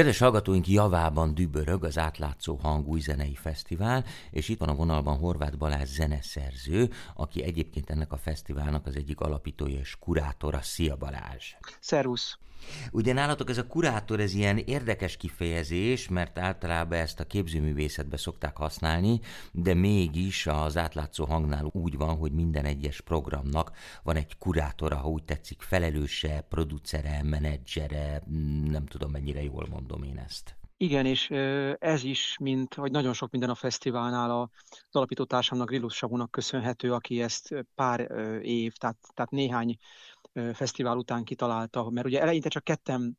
Kedves hallgatóink, javában dübörög az átlátszó hang új zenei fesztivál, és itt van a vonalban Horváth Balázs zeneszerző, aki egyébként ennek a fesztiválnak az egyik alapítója és kurátora. Szia Balázs! Szervusz! Ugye nálatok ez a kurátor, ez ilyen érdekes kifejezés, mert általában ezt a képzőművészetbe szokták használni, de mégis az átlátszó hangnál úgy van, hogy minden egyes programnak van egy kurátora, ha úgy tetszik, felelőse, producere, menedzsere, nem tudom mennyire jól mondom én ezt. Igen, és ez is, mint hogy nagyon sok minden a fesztiválnál az alapító társamnak, Grillus köszönhető, aki ezt pár év, tehát, tehát néhány fesztivál után kitalálta, mert ugye eleinte csak ketten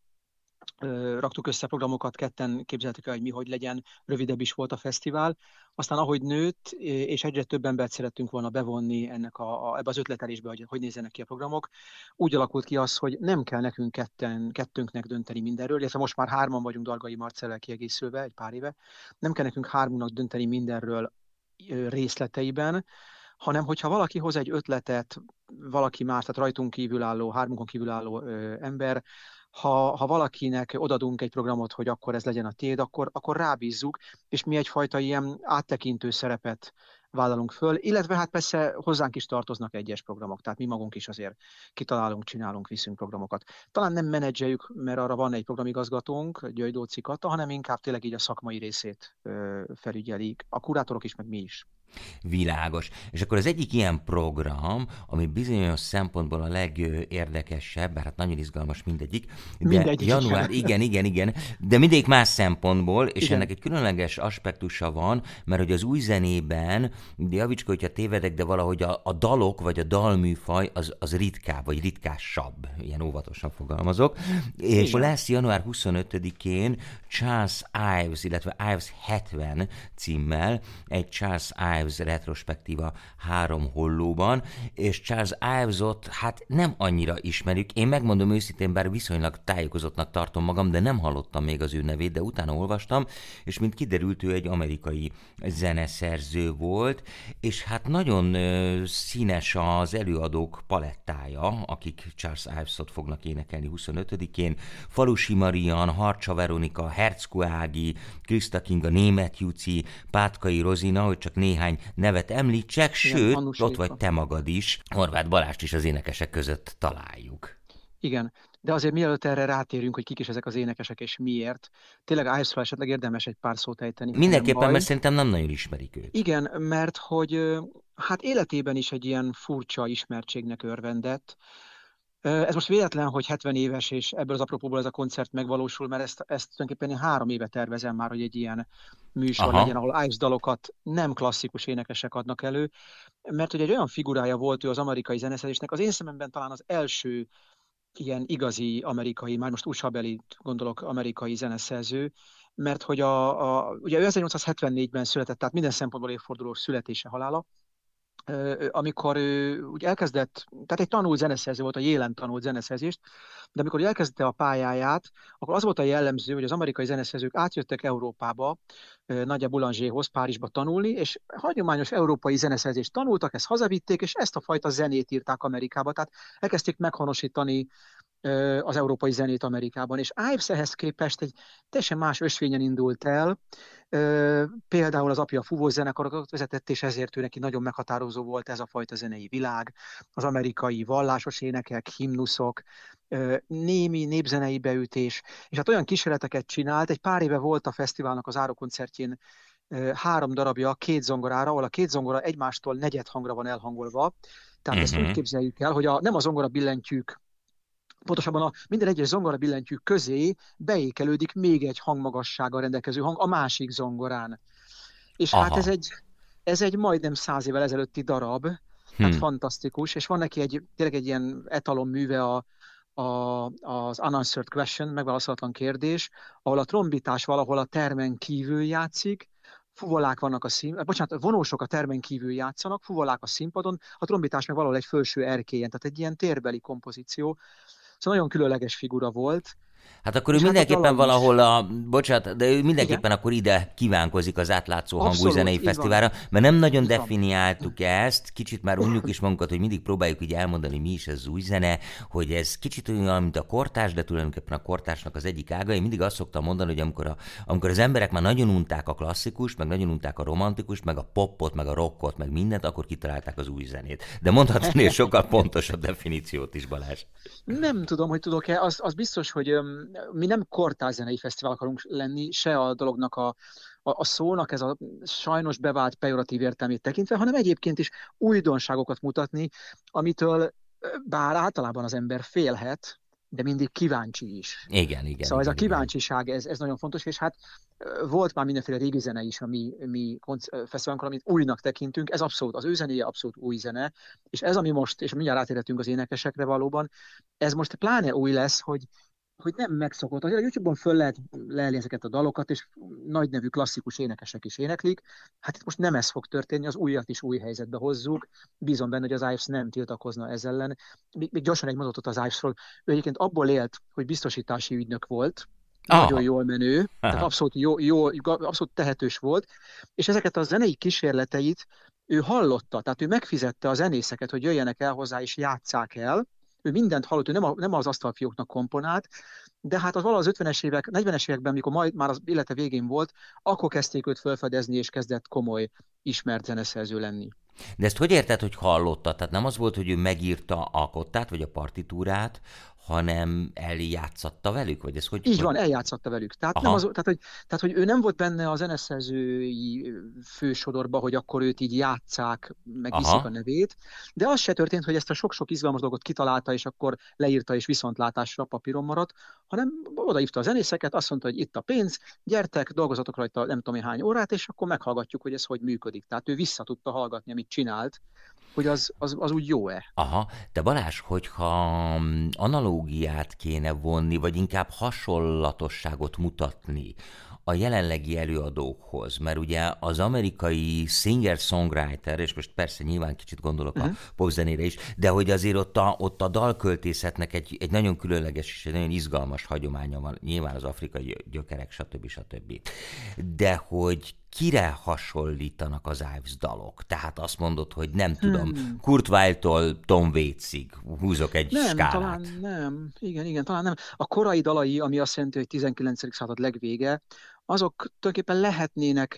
raktuk össze programokat, ketten képzeltük el, hogy mi hogy legyen, rövidebb is volt a fesztivál. Aztán ahogy nőtt, és egyre több embert szerettünk volna bevonni ennek a, a, ebbe az ötletelésbe, hogy hogy nézzenek ki a programok, úgy alakult ki az, hogy nem kell nekünk ketten, kettőnknek dönteni mindenről, illetve most már hárman vagyunk Dargai Marcellel kiegészülve egy pár éve, nem kell nekünk hármunknak dönteni mindenről részleteiben, hanem hogyha valaki hoz egy ötletet, valaki más, tehát rajtunk kívülálló, hármunkon kívülálló ö, ember, ha, ha valakinek odadunk egy programot, hogy akkor ez legyen a tiéd, akkor, akkor rábízzuk, és mi egyfajta ilyen áttekintő szerepet vállalunk föl, illetve hát persze hozzánk is tartoznak egyes programok, tehát mi magunk is azért kitalálunk, csinálunk, viszünk programokat. Talán nem menedzseljük, mert arra van egy programigazgatónk, György Dóci Kata, hanem inkább tényleg így a szakmai részét felügyelik, a kurátorok is, meg mi is. Világos. És akkor az egyik ilyen program, ami bizonyos szempontból a legérdekesebb, bár hát nagyon izgalmas mindegyik, de mindegyik január, igen, igen, igen, de mindegyik más szempontból, és igen. ennek egy különleges aspektusa van, mert hogy az új zenében, de javicska, hogyha tévedek, de valahogy a, a dalok, vagy a dalműfaj az, az ritkább, vagy ritkásabb, ilyen óvatosan fogalmazok, és igen. lesz január 25-én Charles Ives, illetve Ives 70 címmel egy Charles Ives Ives retrospektíva három hollóban, és Charles Ives-ot hát nem annyira ismerjük. Én megmondom őszintén, bár viszonylag tájékozottnak tartom magam, de nem hallottam még az ő nevét, de utána olvastam, és mint kiderült, ő egy amerikai zeneszerző volt, és hát nagyon színes az előadók palettája, akik Charles Ives-ot fognak énekelni 25-én. Falusi Marian, Harcsa Veronika, Herzko Ági, Krista Kinga, Német Juci, Pátkai Rozina, hogy csak néhány néhány nevet említsek, sőt, ott vagy te magad is, Horváth Balást is az énekesek között találjuk. Igen, de azért mielőtt erre rátérünk, hogy kik is ezek az énekesek és miért, tényleg ives esetleg érdemes egy pár szót ejteni. Mindenképpen, mert szerintem nem nagyon ismerik őt. Igen, mert hogy hát életében is egy ilyen furcsa ismertségnek örvendett. Ez most véletlen, hogy 70 éves, és ebből az apropóból ez a koncert megvalósul, mert ezt, ezt tulajdonképpen én három éve tervezem már, hogy egy ilyen műsor Aha. legyen, ahol Ives dalokat nem klasszikus énekesek adnak elő, mert hogy egy olyan figurája volt ő az amerikai zeneszerzésnek, az én szememben talán az első ilyen igazi amerikai, már most usa gondolok, amerikai zeneszerző, mert hogy a, a ugye ő 1874-ben született, tehát minden szempontból évfordulós születése, halála, amikor ő úgy elkezdett, tehát egy tanult zeneszerző volt, a Jélen tanult zeneszerzést, de amikor elkezdte a pályáját, akkor az volt a jellemző, hogy az amerikai zeneszerzők átjöttek Európába, Nagyja Boulangéhoz, Párizsba tanulni, és hagyományos európai zeneszerzést tanultak, ezt hazavitték, és ezt a fajta zenét írták Amerikába. Tehát elkezdték meghonosítani az európai zenét Amerikában. És Ives ehhez képest egy teljesen más ösvényen indult el, például az apja fúvó zenekarokat vezetett, és ezért ő neki nagyon meghatározó volt ez a fajta zenei világ, az amerikai vallásos énekek, himnuszok, némi népzenei beütés, és hát olyan kísérleteket csinált, egy pár éve volt a fesztiválnak az árokoncertjén három darabja két zongorára, ahol a két zongora egymástól negyed hangra van elhangolva, tehát uh-huh. ezt úgy mhm. képzeljük el, hogy a, nem a zongora billentyűk pontosabban a minden egyes zongora billentyűk közé beékelődik még egy hangmagassággal rendelkező hang a másik zongorán. És hát Aha. hát ez egy, ez egy majdnem száz évvel ezelőtti darab, hát hmm. fantasztikus, és van neki egy, tényleg egy ilyen etalon műve a, a, az unanswered question, megválaszolatlan kérdés, ahol a trombitás valahol a termen kívül játszik, fuvolák vannak a szín, eh, bocsánat, vonósok a termen kívül játszanak, fuvolák a színpadon, a trombitás meg valahol egy felső erkélyen, tehát egy ilyen térbeli kompozíció. Szóval nagyon különleges figura volt. Hát akkor ő és hát mindenképpen hát valahol a, bocsánat, de ő mindenképpen Igen? akkor ide kívánkozik az átlátszó hangú zenei fesztiválra, mert nem nagyon definiáltuk ezt, kicsit már unjuk is magunkat, hogy mindig próbáljuk így elmondani, mi is ez új zene, hogy ez kicsit olyan, mint a kortás, de tulajdonképpen a kortásnak az egyik ága. Én mindig azt szoktam mondani, hogy amikor, a, amikor az emberek már nagyon unták a klasszikus, meg nagyon unták a romantikus, meg a popot, meg a rockot, meg mindent, akkor kitalálták az új zenét. De mondhatni sokkal pontosabb definíciót is, Balázs. Nem tudom, hogy tudok-e. Az, az biztos, hogy mi nem kortárzenei fesztivál akarunk lenni, se a dolognak a, a, a szónak ez a sajnos bevált pejoratív értelmét tekintve, hanem egyébként is újdonságokat mutatni, amitől bár általában az ember félhet, de mindig kíváncsi is. Igen, igen. Szóval igen, ez a kíváncsiság, ez, ez nagyon fontos, és hát volt már mindenféle régi zene is, ami mi fesztiválunkon, amit újnak tekintünk, ez abszolút, az ő zenéje abszolút új zene, és ez, ami most, és mindjárt átérhetünk az énekesekre valóban, ez most pláne új lesz, hogy, hogy nem megszokott. A YouTube-on föl lehet leelni ezeket a dalokat, és nagy nevű klasszikus énekesek is éneklik. Hát itt most nem ez fog történni, az újat is új helyzetbe hozzuk. Bízom benne, hogy az Ives nem tiltakozna ez ellen. Még, még gyorsan egy mondatot az Ivesról. Ő egyébként abból élt, hogy biztosítási ügynök volt, Aha. nagyon jól menő, tehát abszolút, jó, jó, abszolút tehetős volt, és ezeket a zenei kísérleteit ő hallotta, tehát ő megfizette a zenészeket, hogy jöjjenek el hozzá és játsszák el, ő mindent hallott, ő nem, a, nem az asztalfióknak komponált, de hát az valahogy az 50-es évek, 40-es években, mikor majd már az élete végén volt, akkor kezdték őt felfedezni, és kezdett komoly, ismert zeneszerző lenni. De ezt hogy érted, hogy hallotta? Tehát nem az volt, hogy ő megírta a kottát, vagy a partitúrát, hanem eljátszatta velük? Vagy ez hogy, Így van, eljátszatta velük. Tehát, nem az, tehát, hogy, tehát, hogy ő nem volt benne a zeneszerzői fősodorba, hogy akkor őt így játszák, meg viszik a nevét, de az se történt, hogy ezt a sok-sok izgalmas dolgot kitalálta, és akkor leírta, és viszontlátásra papíron maradt, hanem odaívta a zenészeket, azt mondta, hogy itt a pénz, gyertek, dolgozatok rajta nem tudom hány órát, és akkor meghallgatjuk, hogy ez hogy működik. Tehát ő vissza tudta hallgatni, amit csinált, hogy az, az, az úgy jó-e. Aha, de Balázs, hogyha analógiát kéne vonni, vagy inkább hasonlatosságot mutatni a jelenlegi előadókhoz, mert ugye az amerikai singer-songwriter, és most persze nyilván kicsit gondolok uh-huh. a mhm. popzenére is, de hogy azért ott a, ott a dalköltészetnek egy, egy nagyon különleges és egy nagyon izgalmas hagyománya van, nyilván az afrikai gyökerek, stb. stb. De hogy kire hasonlítanak az Ives dalok? Tehát azt mondod, hogy nem tudom, hmm. Kurt Weill-tól Tom Waitsig húzok egy nem, skálát. talán nem. Igen, igen, talán nem. A korai dalai, ami azt jelenti, hogy 19. század legvége, azok tulajdonképpen lehetnének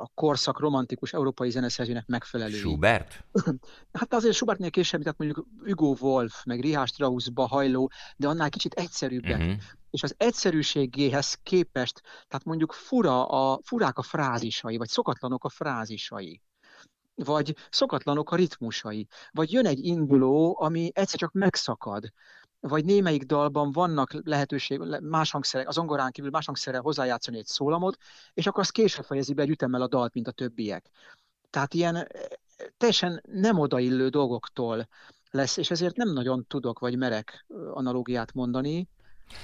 a korszak romantikus európai zeneszerzőnek megfelelői. Schubert? Hát azért Schubertnél később, tehát mondjuk Hugo Wolf, meg Richard Strauss, Bahajló, de annál kicsit egyszerűbbek. Uh-huh. És az egyszerűségéhez képest, tehát mondjuk fura a, furák a frázisai, vagy szokatlanok a frázisai vagy szokatlanok a ritmusai, vagy jön egy induló, ami egyszer csak megszakad, vagy némelyik dalban vannak lehetőség, más hangszerek, az ongorán kívül más hangszerrel hozzájátszani egy szólamot, és akkor az később fejezi be egy ütemmel a dalt, mint a többiek. Tehát ilyen eh, teljesen nem odaillő dolgoktól lesz, és ezért nem nagyon tudok, vagy merek analógiát mondani,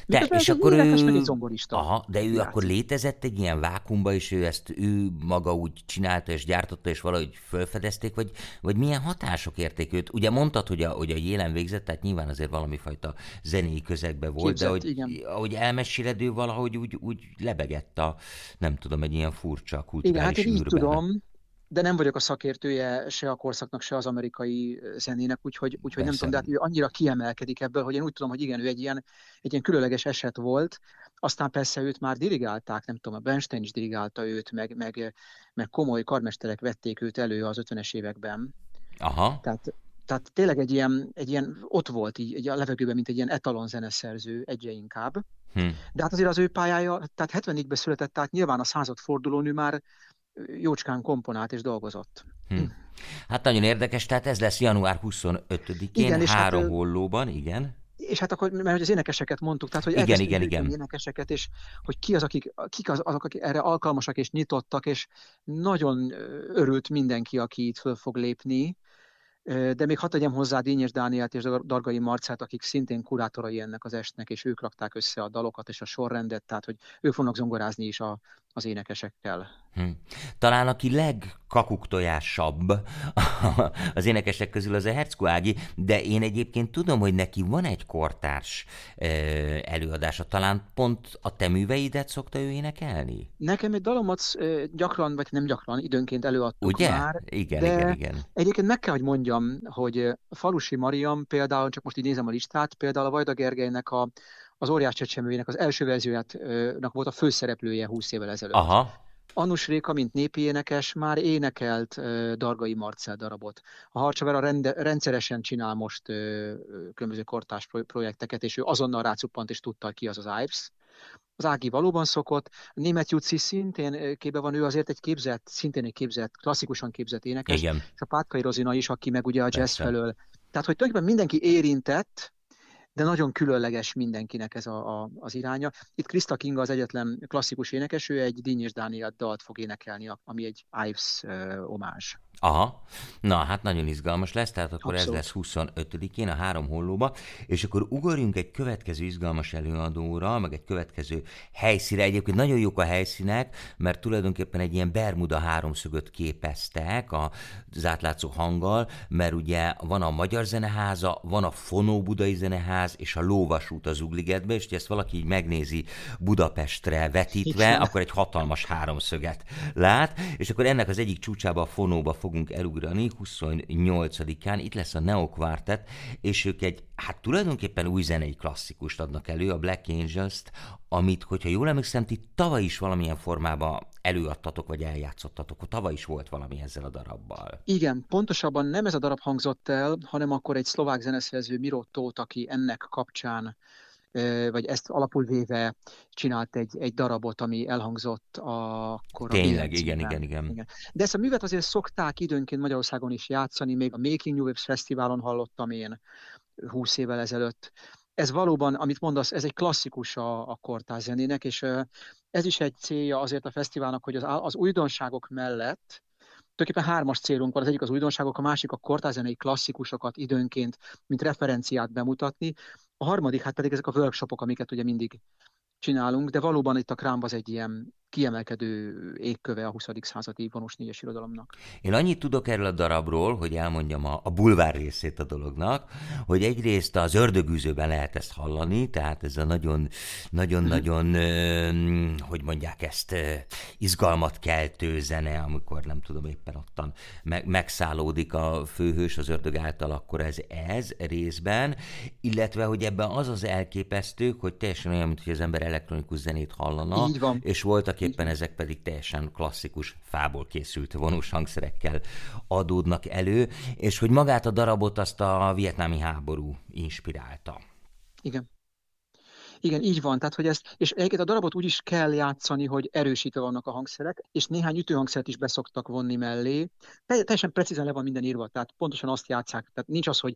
de, és akkor ő... Aha, de ő játszik. akkor létezett egy ilyen vákumba, és ő ezt ő maga úgy csinálta és gyártotta, és valahogy felfedezték, vagy, vagy milyen hatások érték őt? Ugye mondtad, hogy a, hogy a jélen végzett, tehát nyilván azért valami fajta zenéi közegbe volt, Képzett, de hogy, igen. ahogy elmeséled, ő valahogy úgy, úgy lebegett a, nem tudom, egy ilyen furcsa kulturális Igen, hát én így tudom, de nem vagyok a szakértője se a korszaknak, se az amerikai zenének, úgyhogy, úgyhogy nem tudom, de hát ő annyira kiemelkedik ebből, hogy én úgy tudom, hogy igen, ő egy ilyen, egy ilyen különleges eset volt, aztán persze őt már dirigálták, nem tudom, a Bernstein is dirigálta őt, meg, meg, meg komoly karmesterek vették őt elő az 50-es években. Aha. Tehát, tehát tényleg egy ilyen, egy ilyen ott volt így, így a levegőben, mint egy ilyen etalon zeneszerző egyre inkább. Hm. De hát azért az ő pályája, tehát 70-ben született, tehát nyilván a századfordulónő már jócskán komponált és dolgozott. Hm. Hát nagyon érdekes, tehát ez lesz január 25-én, hát, három hát, hollóban, igen. És hát akkor, mert az énekeseket mondtuk, tehát hogy igen, igen, igen. énekeseket, és hogy ki az, akik, kik az, azok, akik erre alkalmasak és nyitottak, és nagyon örült mindenki, aki itt föl fog lépni. De még hadd tegyem hozzá Dényes Dánielt és Dargai Marcát, akik szintén kurátorai ennek az estnek, és ők rakták össze a dalokat és a sorrendet, tehát hogy ők fognak zongorázni is a, az énekesekkel. Hm. Talán aki legkakuktojásabb az énekesek közül az a Herzko Ági, de én egyébként tudom, hogy neki van egy kortárs előadása. Talán pont a te műveidet szokta ő énekelni? Nekem egy dalomat gyakran, vagy nem gyakran, időnként előadtuk Ugye? már. Igen, de igen, igen. Egyébként meg kell, hogy mondjam, hogy Falusi Mariam például, csak most így nézem a listát, például a Vajda Gergelynek a, az óriás csecsemőjének az első verziójának volt a főszereplője 20 évvel ezelőtt. Aha. Annus Réka, mint népi énekes, már énekelt uh, Dargai Marcel darabot. A Harcsavera rende, rendszeresen csinál most uh, különböző kortás projekteket, és ő azonnal rácuppant, és tudta, ki az az Ives. Az Ági valóban szokott, német Jutsi szintén képbe van, ő azért egy képzett, szintén egy képzett, klasszikusan képzett énekes, Igen. és a Pátkai Rozina is, aki meg ugye a jazz Persze. felől. Tehát, hogy tulajdonképpen mindenki érintett, de nagyon különleges mindenkinek ez a, a, az iránya. Itt Krista Kinga az egyetlen klasszikus énekes, ő egy Díny és Dániel dalt fog énekelni, ami egy Ives uh, omázs. Aha, na hát nagyon izgalmas lesz, tehát akkor Abszolút. ez lesz 25-én a három hollóba, és akkor ugorjunk egy következő izgalmas előadóra, meg egy következő helyszíre. Egyébként nagyon jók a helyszínek, mert tulajdonképpen egy ilyen Bermuda háromszögöt képeztek az átlátszó hanggal, mert ugye van a Magyar Zeneháza, van a Fonó Budai Zeneház, és a Lóvasút az Ugligetbe, és ha ezt valaki így megnézi Budapestre vetítve, Igen. akkor egy hatalmas háromszöget lát, és akkor ennek az egyik csúcsába, a Fonóba fogunk elugrani 28-án, itt lesz a Neo Quartet, és ők egy, hát tulajdonképpen új zenei klasszikust adnak elő, a Black Angels-t, amit, hogyha jól emlékszem, ti tavaly is valamilyen formában előadtatok, vagy eljátszottatok, tavaly is volt valami ezzel a darabbal. Igen, pontosabban nem ez a darab hangzott el, hanem akkor egy szlovák zeneszerző Miro Tóth, aki ennek kapcsán vagy ezt alapul véve csinált egy, egy darabot, ami elhangzott akkor a Tényleg, Billentyűben. igen, igen, igen. igen. De ezt a művet azért szokták időnként Magyarországon is játszani, még a Making New Waves Fesztiválon hallottam én 20 évvel ezelőtt. Ez valóban, amit mondasz, ez egy klasszikus a, a kortárs zenének, és ez is egy célja azért a fesztiválnak, hogy az, az újdonságok mellett tulajdonképpen hármas célunk van, az egyik az újdonságok, a másik a kortárzenei klasszikusokat időnként, mint referenciát bemutatni, a harmadik hát pedig ezek a workshopok, amiket ugye mindig csinálunk, de valóban itt a Krámb az egy ilyen kiemelkedő égköve a 20. századi vonós négyes irodalomnak. Én annyit tudok erről a darabról, hogy elmondjam a, a bulvár részét a dolognak, hogy egyrészt az ördögűzőben lehet ezt hallani, tehát ez a nagyon, nagyon, nagyon, ö, hogy mondják ezt, ö, izgalmat keltő zene, amikor nem tudom éppen ottan meg, megszállódik a főhős az ördög által, akkor ez ez részben, illetve, hogy ebben az az elképesztő, hogy teljesen olyan, mint hogy az ember elektronikus zenét hallana, Így van. és voltak éppen ezek pedig teljesen klasszikus, fából készült vonós hangszerekkel adódnak elő, és hogy magát a darabot azt a vietnámi háború inspirálta. Igen. Igen, így van. Tehát, hogy ezt, és egyébként a darabot úgy is kell játszani, hogy erősítve vannak a hangszerek, és néhány ütőhangszert is beszoktak vonni mellé. Te- Teljesen precízen le van minden írva, tehát pontosan azt játszák. Tehát nincs az, hogy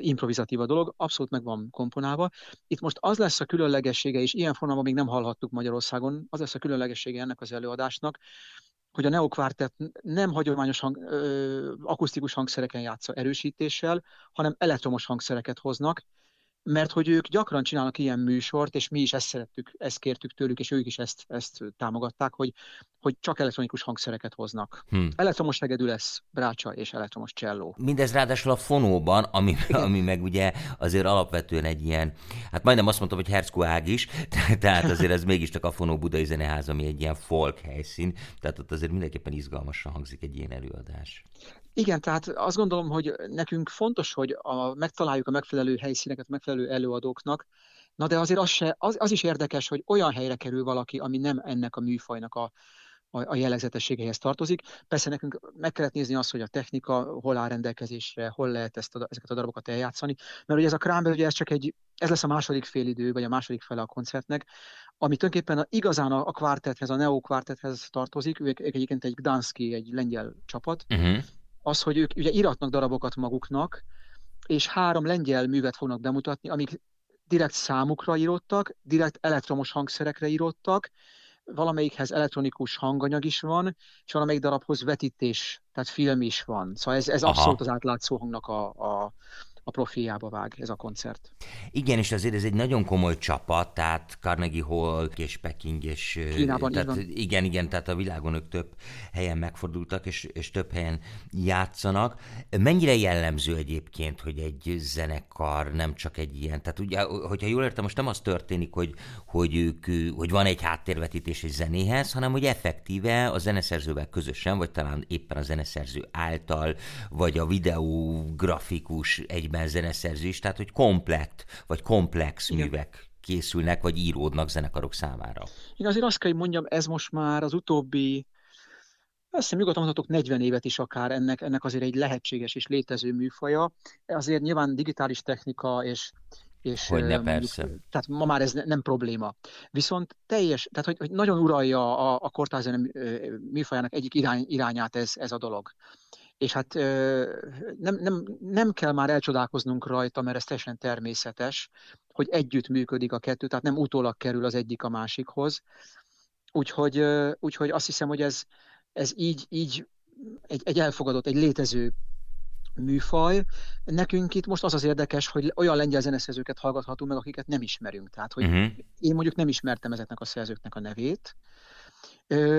improvizatív a dolog, abszolút meg van komponálva. Itt most az lesz a különlegessége, és ilyen formában még nem hallhattuk Magyarországon, az lesz a különlegessége ennek az előadásnak, hogy a Neo Quartet nem hagyományos hang, ö, akusztikus hangszereken játsza erősítéssel, hanem elektromos hangszereket hoznak, mert hogy ők gyakran csinálnak ilyen műsort, és mi is ezt szerettük, ezt kértük tőlük, és ők is ezt, ezt támogatták, hogy, hogy csak elektronikus hangszereket hoznak. Hm. Elektromos hegedű lesz, brácsa és elektromos cselló. Mindez ráadásul a fonóban, ami, ami meg ugye azért alapvetően egy ilyen, hát majdnem azt mondtam, hogy Herzko ág is, tehát azért ez mégiscsak a Fonó Budai Zeneház, ami egy ilyen folk helyszín, tehát ott azért mindenképpen izgalmasan hangzik egy ilyen előadás. Igen, tehát azt gondolom, hogy nekünk fontos, hogy a, megtaláljuk a megfelelő helyszíneket, megfelelő előadóknak, na de azért az, se, az, az is érdekes, hogy olyan helyre kerül valaki, ami nem ennek a műfajnak a, a, a jellegzetességeihez tartozik. Persze nekünk meg kellett nézni azt, hogy a technika hol áll rendelkezésre, hol lehet ezt a, ezeket a darabokat eljátszani, mert ugye ez a Krámbe, ugye ez csak egy, ez lesz a második félidő, vagy a második fele a koncertnek, ami tulajdonképpen a, igazán a, a kvártethez, a Neo kvártethez tartozik, ők, ők egyébként egy Gdanski, egy lengyel csapat, Uh-huh. az, hogy ők ugye iratnak darabokat maguknak, és három lengyel művet fognak bemutatni, amik direkt számukra írottak, direkt elektromos hangszerekre írottak, valamelyikhez elektronikus hanganyag is van, és valamelyik darabhoz vetítés, tehát film is van. Szóval ez, ez Aha. abszolút az átlátszó hangnak a, a, a profiába vág ez a koncert. Igen, és azért ez egy nagyon komoly csapat, tehát Carnegie Hall és Peking, és Kínában, tehát, igen, igen, tehát a világon ők több helyen megfordultak, és, és több helyen játszanak. Mennyire jellemző egyébként, hogy egy zenekar nem csak egy ilyen, tehát ugye, hogyha jól értem, most nem az történik, hogy, hogy, ők, hogy van egy háttérvetítés egy zenéhez, hanem hogy effektíve a zeneszerzővel közösen, vagy talán éppen a zeneszerző által, vagy a videografikus egyben zeneszerző is, tehát hogy komplett, vagy komplex Igen. művek készülnek, vagy íródnak zenekarok számára. Igen, azért azt kell, hogy mondjam, ez most már az utóbbi azt hiszem nyugodtan mondhatok 40 évet is akár ennek, ennek azért egy lehetséges és létező műfaja. Azért nyilván digitális technika és és Hogyne, mondjuk, persze. Tehát ma már ez ne, nem probléma. Viszont teljes, tehát hogy, hogy nagyon uralja a, a kortázene műfajának egyik irány, irányát ez, ez a dolog. És hát nem, nem, nem kell már elcsodálkoznunk rajta, mert ez teljesen természetes, hogy együtt működik a kettő, tehát nem utólag kerül az egyik a másikhoz. Úgyhogy, úgyhogy azt hiszem, hogy ez, ez így, így egy, egy elfogadott, egy létező műfaj. Nekünk itt most az az érdekes, hogy olyan lengyel zeneszerzőket hallgathatunk meg, akiket nem ismerünk. Tehát, hogy uh-huh. én mondjuk nem ismertem ezeknek a szerzőknek a nevét,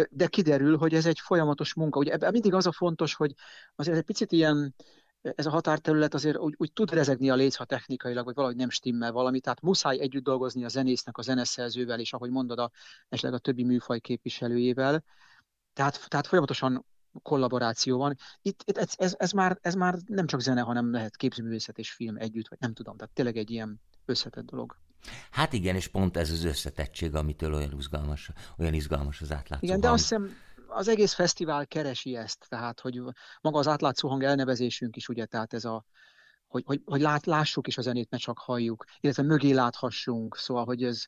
de kiderül, hogy ez egy folyamatos munka. Ugye ebben mindig az a fontos, hogy azért egy picit ilyen, ez a határterület azért úgy, úgy tud rezegni a léc, ha technikailag, vagy valahogy nem stimmel valami, tehát muszáj együtt dolgozni a zenésznek, a zeneszerzővel, és ahogy mondod, a, esetleg a többi műfaj képviselőjével. Tehát, tehát folyamatosan kollaboráció van. Itt, itt ez, ez, ez, már, ez már nem csak zene, hanem lehet képzőművészet és film együtt, vagy nem tudom, tehát tényleg egy ilyen összetett dolog. Hát igen, és pont ez az összetettség, amitől olyan izgalmas, olyan izgalmas az átlátszó Igen, de azt hiszem az egész fesztivál keresi ezt, tehát hogy maga az átlátszó hang elnevezésünk is, ugye, tehát ez a, hogy, hogy, hogy lát, lássuk is a zenét, ne csak halljuk, illetve mögé láthassunk, szóval, hogy ez,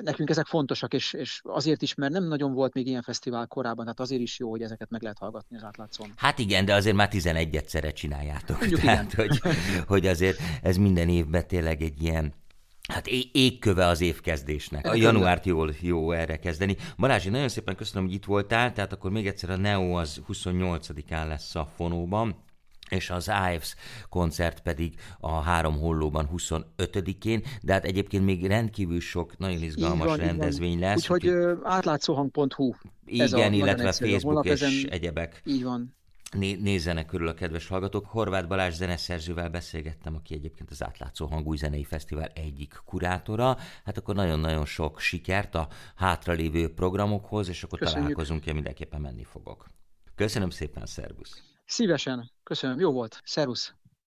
nekünk ezek fontosak, és, és azért is, mert nem nagyon volt még ilyen fesztivál korábban, tehát azért is jó, hogy ezeket meg lehet hallgatni az átlátszón. Hát igen, de azért már 11 egyszerre csináljátok. Mondjuk tehát, igen. Hogy, hogy azért ez minden évben tényleg egy ilyen Hát égköve az évkezdésnek. A januárt jól jó erre kezdeni. Balázs, én nagyon szépen köszönöm, hogy itt voltál, tehát akkor még egyszer a Neo az 28-án lesz a Fonóban és az IVES koncert pedig a három hollóban 25-én, de hát egyébként még rendkívül sok nagyon izgalmas van, rendezvény lesz. Úgyhogy úgy, átlátszóhang.hu. Igen, illetve Facebook és ezen... egyebek. Így van né- nézzenek körül a kedves hallgatók. Horváth Balázs zeneszerzővel beszélgettem, aki egyébként az Átlátszó Hangú Zenei Fesztivál egyik kurátora. Hát akkor nagyon-nagyon sok sikert a hátralévő programokhoz, és akkor Köszönjük. találkozunk, én mindenképpen menni fogok. Köszönöm szépen, szervusz! Szívesen, köszönöm, jó volt, szervusz!